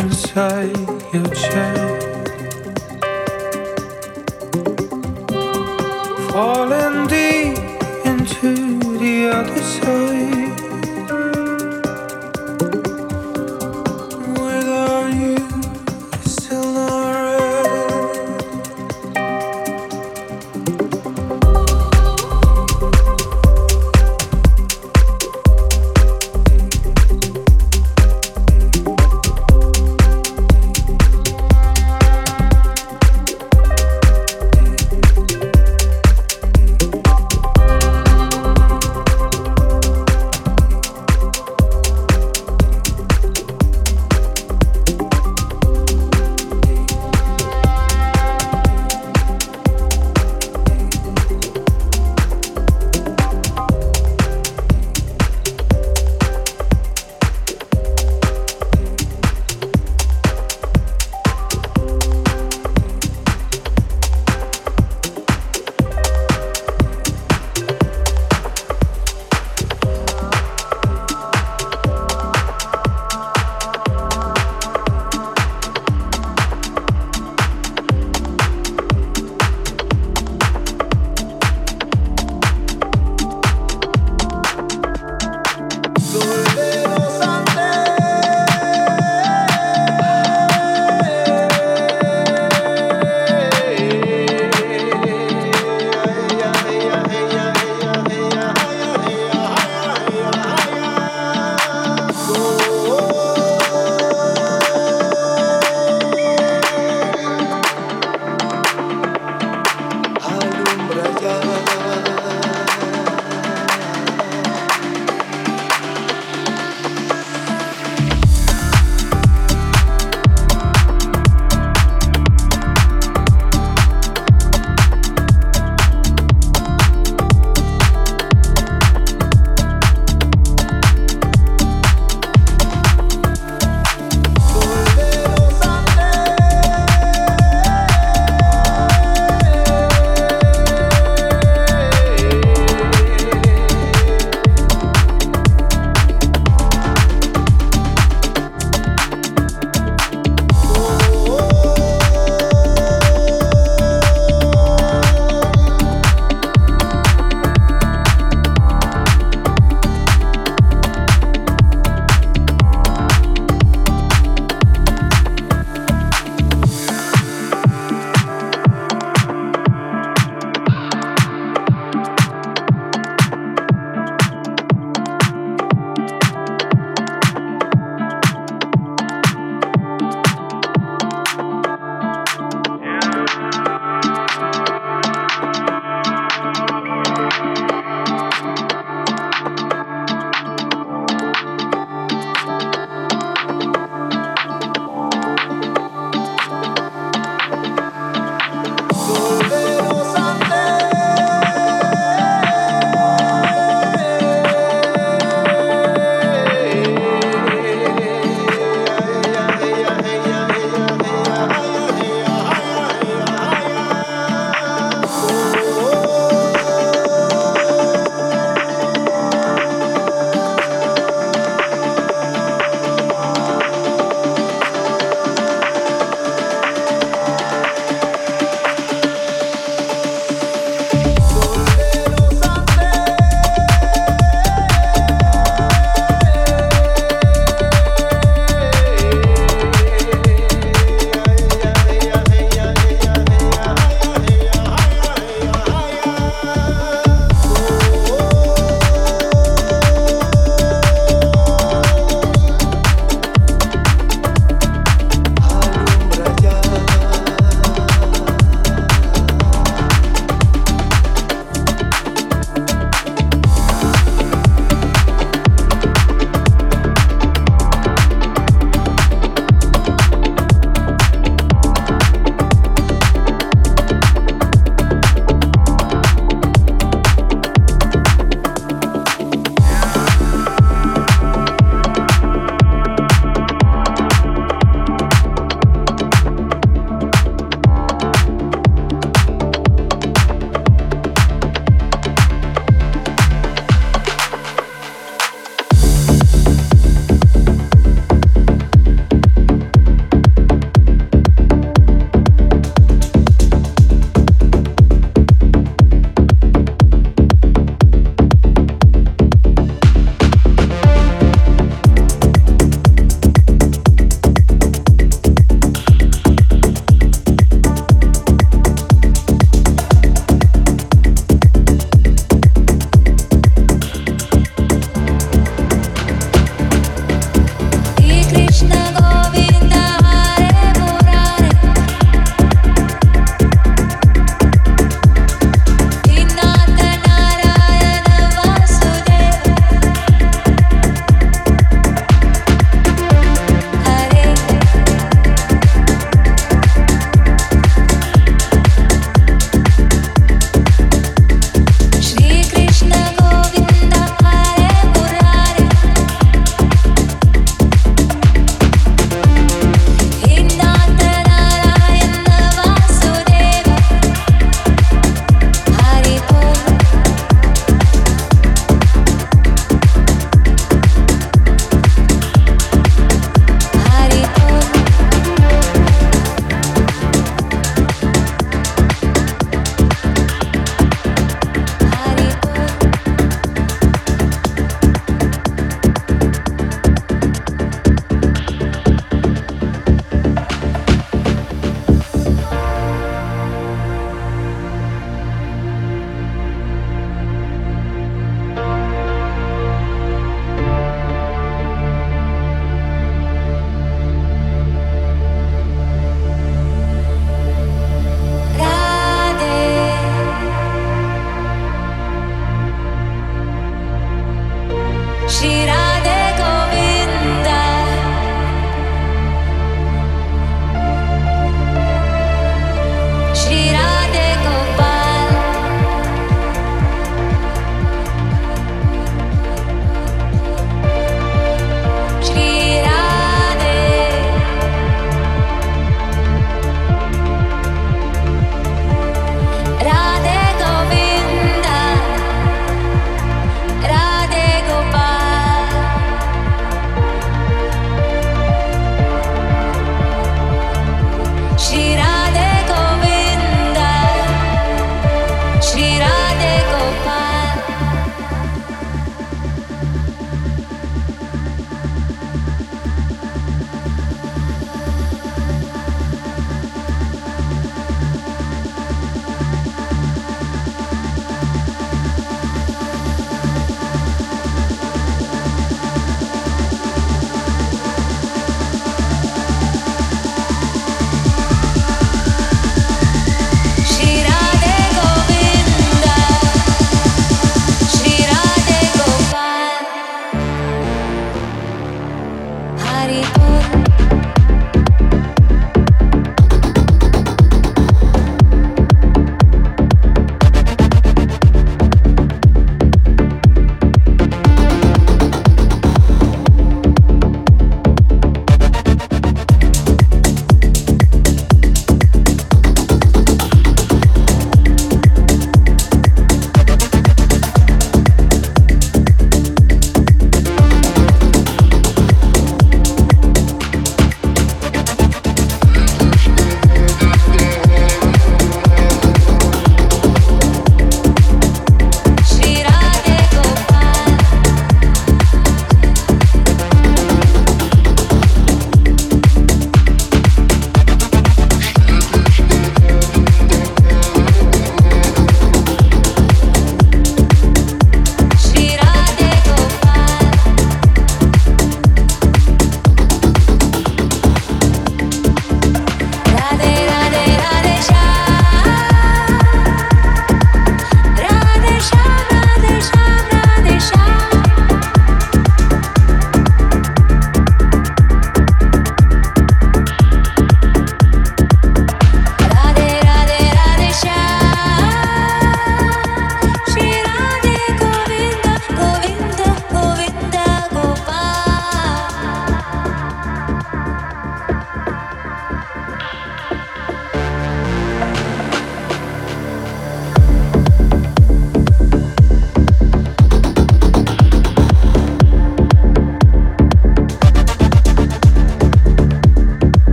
inside your chest.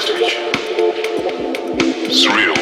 Nice to meet you. It's real.